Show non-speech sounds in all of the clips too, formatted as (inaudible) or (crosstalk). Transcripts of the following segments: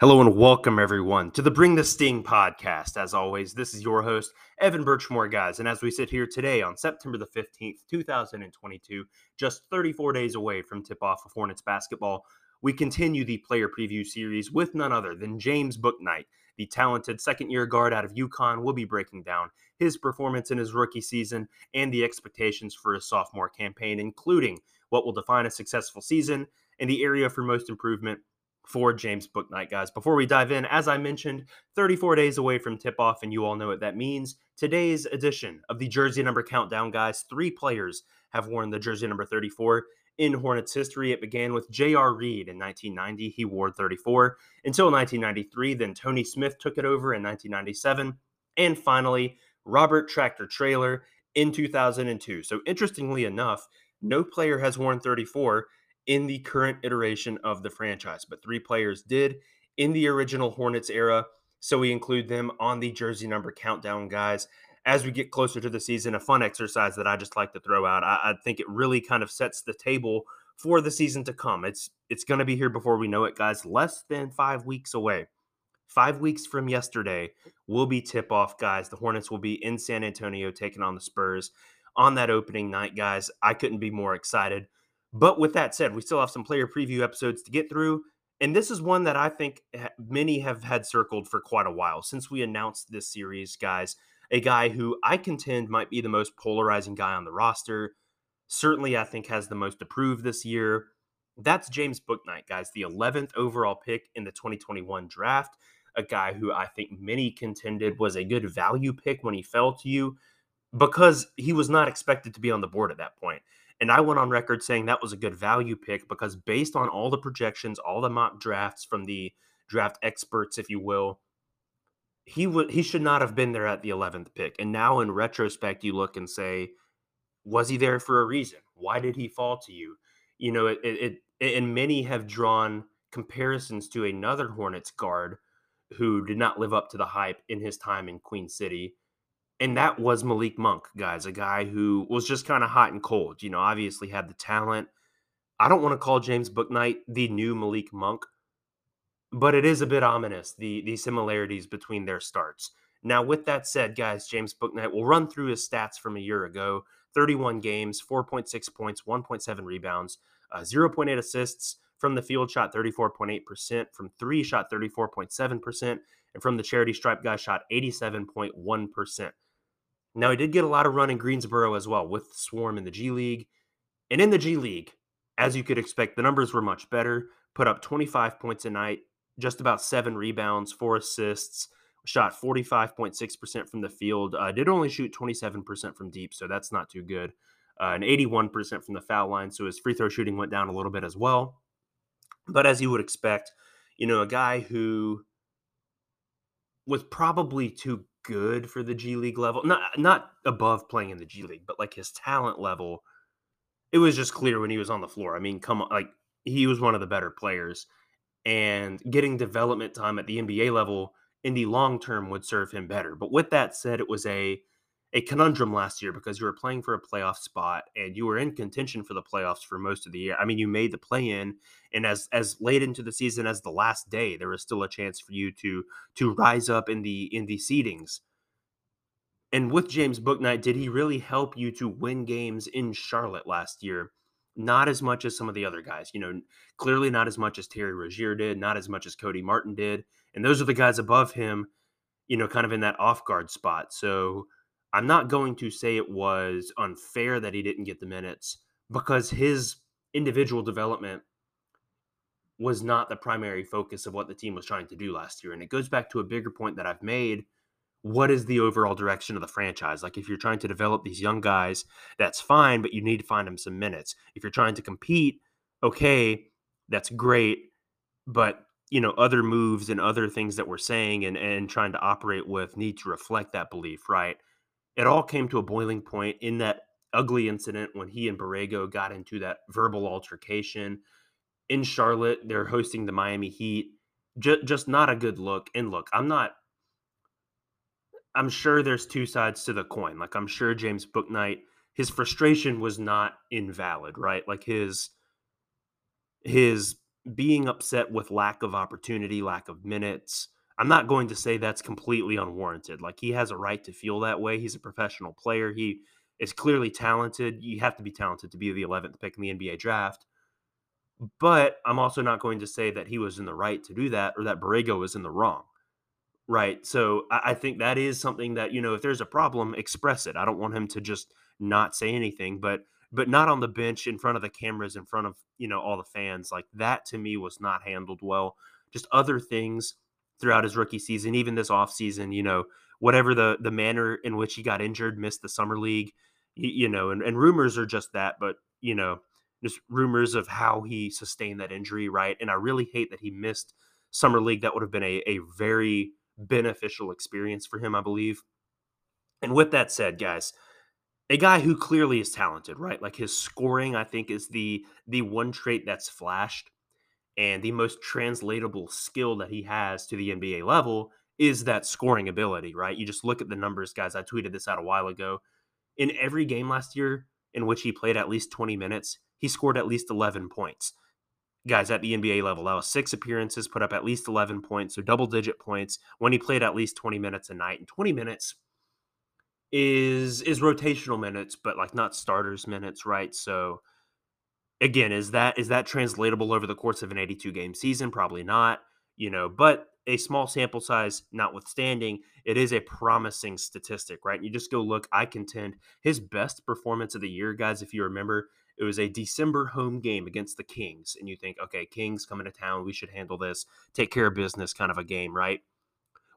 Hello and welcome everyone to the Bring the Sting podcast. As always, this is your host, Evan Birchmore, guys. And as we sit here today on September the 15th, 2022, just 34 days away from tip off of Hornets basketball, we continue the player preview series with none other than James Bouknight, the talented second year guard out of UConn. We'll be breaking down his performance in his rookie season and the expectations for his sophomore campaign, including what will define a successful season and the area for most improvement for James Bouknight, guys. Before we dive in, as I mentioned, 34 days away from tip off, and you all know what that means. Today's edition of the jersey number countdown, guys, three players have worn the jersey number 34 in Hornets history. It began with J.R. Reid in 1990. He wore 34 until 1993. Then Tony Smith took it over in 1997. And finally, Robert Tractor Traylor in 2002. So, interestingly enough, no player has worn 34 in the current iteration of the franchise, but three players did in the original Hornets era. So we include them on the jersey number countdown, guys. As we get closer to the season, a fun exercise that I just like to throw out. I, I think it really kind of sets the table for the season to come. It's it's going to be here before we know it, guys. Less than five weeks away. Five weeks from yesterday will be tip off, guys. The Hornets will be in San Antonio taking on the Spurs on that opening night, guys. I couldn't be more excited. But with that said, we still have some player preview episodes to get through. And this is one that I think many have had circled for quite a while since we announced this series, guys. A guy who I contend might be the most polarizing guy on the roster. Certainly, I think has the most approved this year. That's James Bouknight, guys, the 11th overall pick in the 2021 draft. A guy who I think many contended was a good value pick when he fell to you because he was not expected to be on the board at that point. And I went on record saying that was a good value pick because based on all the projections, all the mock drafts from the draft experts, if you will, he would he should not have been there at the 11th pick. And now in retrospect, you look and say, was he there for a reason? Why did he fall to you? You know, it, it, it and many have drawn comparisons to another Hornets guard who did not live up to the hype in his time in Queen City and that was Malik Monk, guys, a guy who was just kind of hot and cold. You know, obviously had the talent. I don't want to call James Bouknight the new Malik Monk, but it is a bit ominous the the similarities between their starts. Now, with that said, guys, James Bouknight will run through his stats from a year ago: 31 games, 4.6 points, 1.7 rebounds, uh, 0.8 assists from the field, shot 34.8%, from three, shot 34.7%, and from the charity stripe guy, shot 87.1%. Now, he did get a lot of run in Greensboro as well with Swarm in the G League. And in the G League, as you could expect, the numbers were much better. Put up 25 points a night, just about seven rebounds, four assists, shot 45.6% from the field. Uh, did only shoot 27% from deep, so that's not too good. Uh, and 81% from the foul line, so his free throw shooting went down a little bit as well. But as you would expect, you know, a guy who was probably too good for the G League level. Not not above playing in the G League, but like his talent level, it was just clear when he was on the floor. I mean, come on, like he was one of the better players, and getting development time at the NBA level in the long term would serve him better. But with that said, it was a a conundrum last year because you were playing for a playoff spot and you were in contention for the playoffs for most of the year. I mean, you made the play in, and as as late into the season as the last day, there was still a chance for you to to rise up in the in the seedings. And with James Bouknight, did he really help you to win games in Charlotte last year? Not as much as some of the other guys. You know, clearly not as much as Terry Rozier did, not as much as Cody Martin did. And those are the guys above him, you know, kind of in that off guard spot. So I'm not going to say it was unfair that he didn't get the minutes because his individual development was not the primary focus of what the team was trying to do last year. And it goes back to a bigger point that I've made. What is the overall direction of the franchise? Like, if you're trying to develop these young guys, that's fine, but you need to find them some minutes. If you're trying to compete, okay, that's great. But, you know, other moves and other things that we're saying and, and trying to operate with need to reflect that belief, right? It all came to a boiling point in that ugly incident when he and Borrego got into that verbal altercation in Charlotte. They're hosting the Miami Heat. Just, just not a good look. And look, I'm not. I'm sure there's two sides to the coin. Like I'm sure James Bouknight, his frustration was not invalid, right? Like his his being upset with lack of opportunity, lack of minutes, I'm not going to say that's completely unwarranted. Like he has a right to feel that way. He's a professional player. He is clearly talented. You have to be talented to be the 11th pick in the NBA draft. But I'm also not going to say that he was in the right to do that or that Borrego was in the wrong. Right. So I, I think that is something that, you know, if there's a problem, express it. I don't want him to just not say anything, but but not on the bench in front of the cameras, in front of, you know, all the fans. Like that to me was not handled well. Just other things throughout his rookie season, even this offseason, you know, whatever the the manner in which he got injured, missed the summer league, you, you know, and, and rumors are just that, but you know, just rumors of how he sustained that injury, right? And I really hate that he missed summer league. That would have been a, a very beneficial experience for him, I believe. And with that said, guys, a guy who clearly is talented, right? Like his scoring, I think, is the the one trait that's flashed and the most translatable skill that he has to the NBA level is that scoring ability, right? You just look at the numbers, guys. I tweeted this out a while ago. In every game last year in which he played at least 20 minutes, he scored at least 11 points. Guys, at the NBA level, that was six appearances, put up at least 11 points, so double digit points when he played at least 20 minutes a night. And 20 minutes is is rotational minutes, but like not starters minutes, right? So again, is that is that translatable over the course of an 82 game season? Probably not, you know, but a small sample size notwithstanding, it is a promising statistic, right? You just go look, I contend his best performance of the year, guys, if you remember, it was a December home game against the Kings. And you think, okay, Kings coming to town, we should handle this, take care of business kind of a game, right?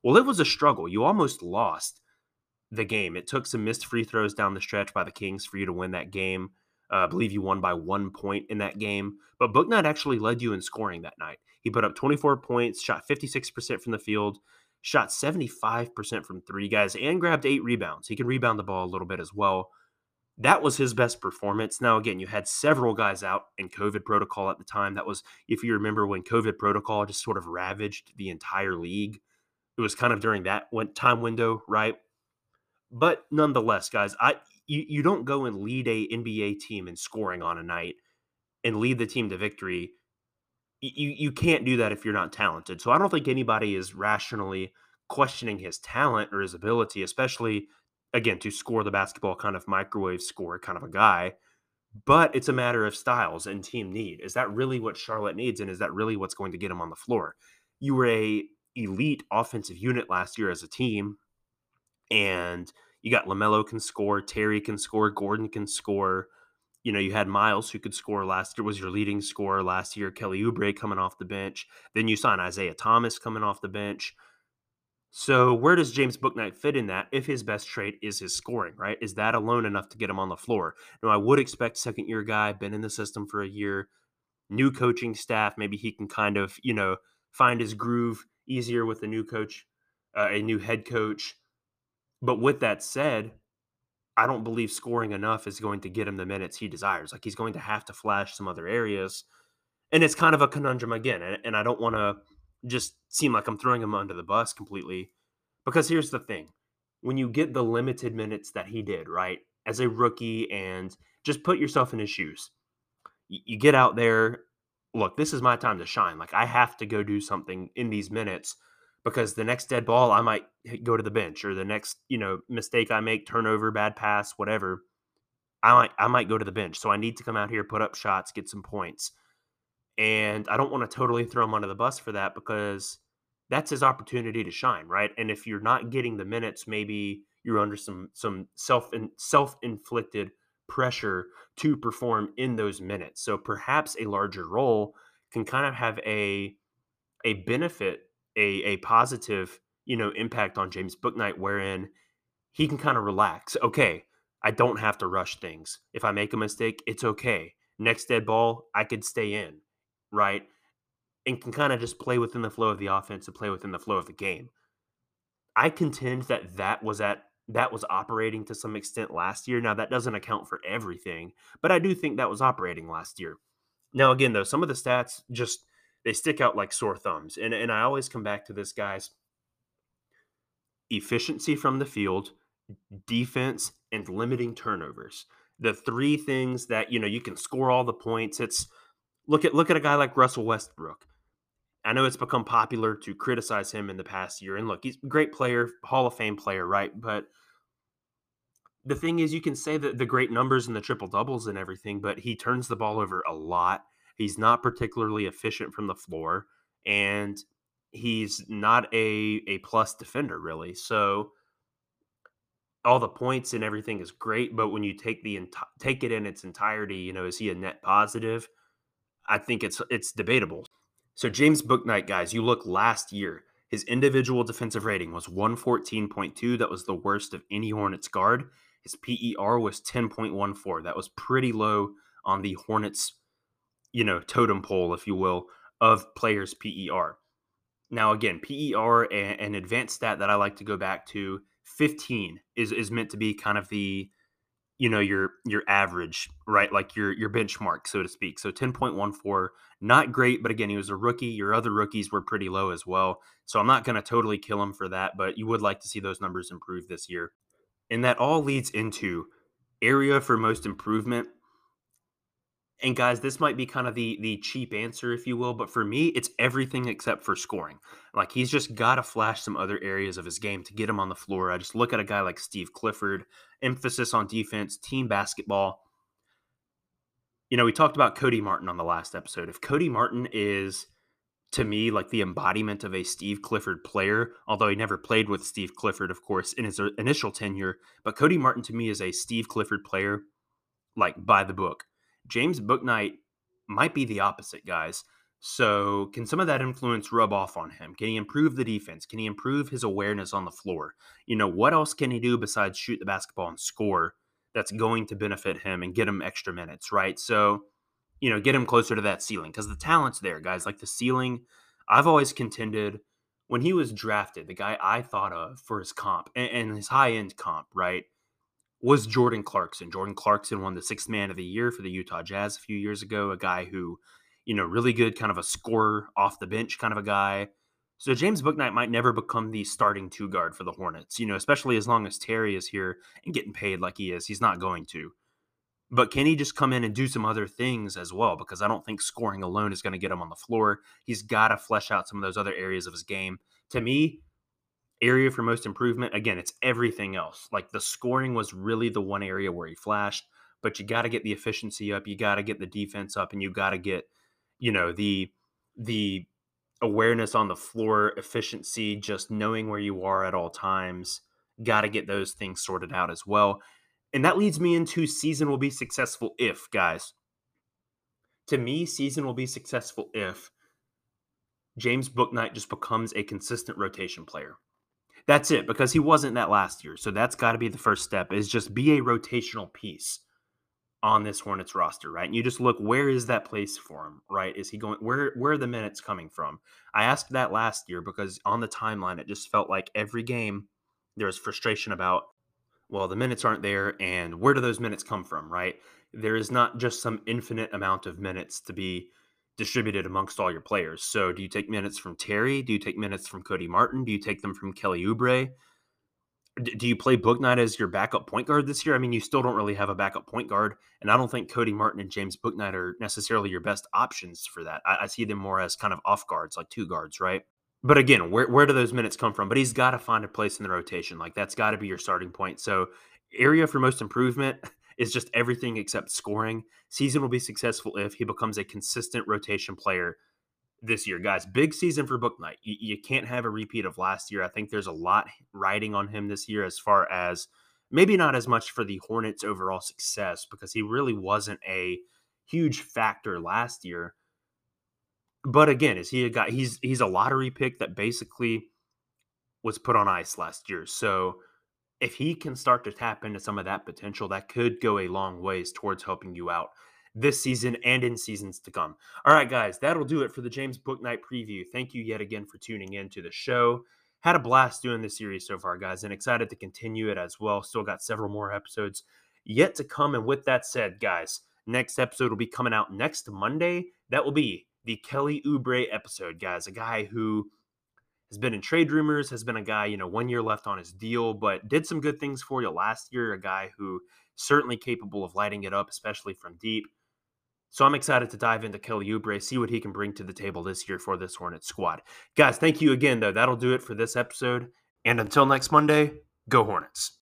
Well, it was a struggle. You almost lost the game. It took some missed free throws down the stretch by the Kings for you to win that game. Uh, I believe you won by one point in that game. But Bouknight actually led you in scoring that night. He put up 24 points, shot 56% from the field, shot 75% from three guys, and grabbed eight rebounds. He can rebound the ball a little bit as well. That was his best performance. Now, again, you had several guys out in COVID protocol at the time. That was, if you remember, when COVID protocol just sort of ravaged the entire league. It was kind of during that time window, right? But nonetheless, guys, I you, you don't go and lead a NBA team in scoring on a night and lead the team to victory. You you can't do that if you're not talented. So I don't think anybody is rationally questioning his talent or his ability, especially again to score the basketball kind of microwave score kind of a guy. But it's a matter of styles and team need. Is that really what Charlotte needs, and is that really what's going to get him on the floor? You were a elite offensive unit last year as a team, and you got LaMelo can score, Terry can score, Gordon can score. You know, you had Miles who could score last year, was your leading scorer last year. Kelly Oubre coming off the bench. Then you sign Isaiah Thomas coming off the bench. So where does James Bouknight fit in that if his best trait is his scoring, right? Is that alone enough to get him on the floor? Now, I would expect second year guy, been in the system for a year, new coaching staff. Maybe he can kind of, you know, find his groove easier with a new coach, uh, a new head coach. But with that said, I don't believe scoring enough is going to get him the minutes he desires. Like he's going to have to flash some other areas. And it's kind of a conundrum again. And, and I don't want to just seem like I'm throwing him under the bus completely. Because here's the thing when you get the limited minutes that he did, right, as a rookie, and just put yourself in his shoes, you, you get out there. Look, this is my time to shine. Like I have to go do something in these minutes because the next dead ball I might go to the bench or the next, you know, mistake I make, turnover, bad pass, whatever, I might I might go to the bench. So I need to come out here, put up shots, get some points. And I don't want to totally throw him under the bus for that because that's his opportunity to shine, right? And if you're not getting the minutes, maybe you're under some some self self inflicted pressure to perform in those minutes. So perhaps a larger role can kind of have a a benefit a a positive you know impact on James Bouknight, wherein he can kind of relax. Okay, I don't have to rush things. If I make a mistake, it's okay. Next dead ball, I could stay in, right? And can kind of just play within the flow of the offense and play within the flow of the game. I contend that that was at that was operating to some extent last year. Now that doesn't account for everything, but I do think that was operating last year. Now again though, some of the stats just they stick out like sore thumbs. And and I always come back to this guys efficiency from the field, defense and limiting turnovers. The three things that, you know, you can score all the points. It's look at look at a guy like Russell Westbrook. I know it's become popular to criticize him in the past year, and look, he's a great player, Hall of Fame player, right? But the thing is, you can say that the great numbers and the triple doubles and everything, but he turns the ball over a lot. He's not particularly efficient from the floor, and he's not a a plus defender really. So all the points and everything is great, but when you take the enti- take it in its entirety, you know, is he a net positive? I think it's it's debatable. So James Bouknight, guys, you look last year, his individual defensive rating was 114.2. That was the worst of any Hornets guard. His PER was 10.14. That was pretty low on the Hornets, you know, totem pole, if you will, of players' PER. Now, again, PER, and an advanced stat that I like to go back to 15 is is meant to be kind of the you know your your average right? Like your your benchmark so to speak. So 10.14 not great but again he was a rookie. Your other rookies were pretty low as well. So i'm not going to totally kill him for that but you would like to see those numbers improve this year. And that all leads into area for most improvement and guys, this might be kind of the the cheap answer, if you will, but for me, it's everything except for scoring. Like he's just got to flash some other areas of his game to get him on the floor. I just look at a guy like Steve Clifford, emphasis on defense, team basketball. You know, we talked about Cody Martin on the last episode. If Cody Martin is to me like the embodiment of a Steve Clifford player, although he never played with Steve Clifford, of course, in his initial tenure, but Cody Martin to me is a Steve Clifford player, like by the book James Bouknight might be the opposite, guys. So, can some of that influence rub off on him? Can he improve the defense? Can he improve his awareness on the floor? You know, what else can he do besides shoot the basketball and score that's going to benefit him and get him extra minutes, right? So, you know, get him closer to that ceiling because the talent's there, guys. Like the ceiling, I've always contended when he was drafted, the guy I thought of for his comp and, and his high end comp, right? Was Jordan Clarkson. Jordan Clarkson won the sixth man of the year for the Utah Jazz a few years ago, a guy who, you know, really good, kind of a scorer off the bench kind of a guy. So James Bouknight might never become the starting two guard for the Hornets, you know, especially as long as Terry is here and getting paid like he is. He's not going to. But can he just come in and do some other things as well? Because I don't think scoring alone is going to get him on the floor. He's got to flesh out some of those other areas of his game. To me, area for most improvement again it's everything else. Like the scoring was really the one area where he flashed but you got to get the efficiency up you got to get the defense up and you got to get you know the the awareness on the floor efficiency just knowing where you are at all times got to get those things sorted out as well. And that leads me into season will be successful if guys. To me season will be successful if James Bouknight just becomes a consistent rotation player that's it because he wasn't that last year. So that's got to be the first step is just be a rotational piece on this Hornets roster, right? And you just look where is that place for him, right? Is he going where where are the minutes coming from? I asked that last year because on the timeline it just felt like every game there was frustration about well, the minutes aren't there and where do those minutes come from, right? There is not just some infinite amount of minutes to be distributed amongst all your players. So do you take minutes from Terry? Do you take minutes from Cody Martin? Do you take them from Kelly Oubre? D- do you play Bouknight as your backup point guard this year? I mean, you still don't really have a backup point guard, and I don't think Cody Martin and James Bouknight are necessarily your best options for that. I, I see them more as kind of off guards, like two guards, right? But again, where where do those minutes come from? But he's got to find a place in the rotation. Like that's got to be your starting point. So area for most improvement (laughs) is just everything except scoring. Season will be successful if he becomes a consistent rotation player this year. Guys, big season for Bouknight. You, you can't have a repeat of last year. I think there's a lot riding on him this year as far as maybe not as much for the Hornets' overall success because he really wasn't a huge factor last year. But again, is he a guy? He's he's a lottery pick that basically was put on ice last year. So if he can start to tap into some of that potential, that could go a long ways towards helping you out this season and in seasons to come. All right, guys, that'll do it for the James Bouknight preview. Thank you yet again for tuning in to the show. Had a blast doing this series so far, guys, and excited to continue it as well. Still got several more episodes yet to come. And with that said, guys, next episode will be coming out next Monday. That will be the Kelly Oubre episode, guys. A guy who has been in trade rumors, has been a guy, you know, one year left on his deal, but did some good things for you last year. A guy who certainly capable of lighting it up, especially from deep. So I'm excited to dive into Kelly Oubre, see what he can bring to the table this year for this Hornets squad. Guys, thank you again, though. That'll do it for this episode. And until next Monday, go Hornets.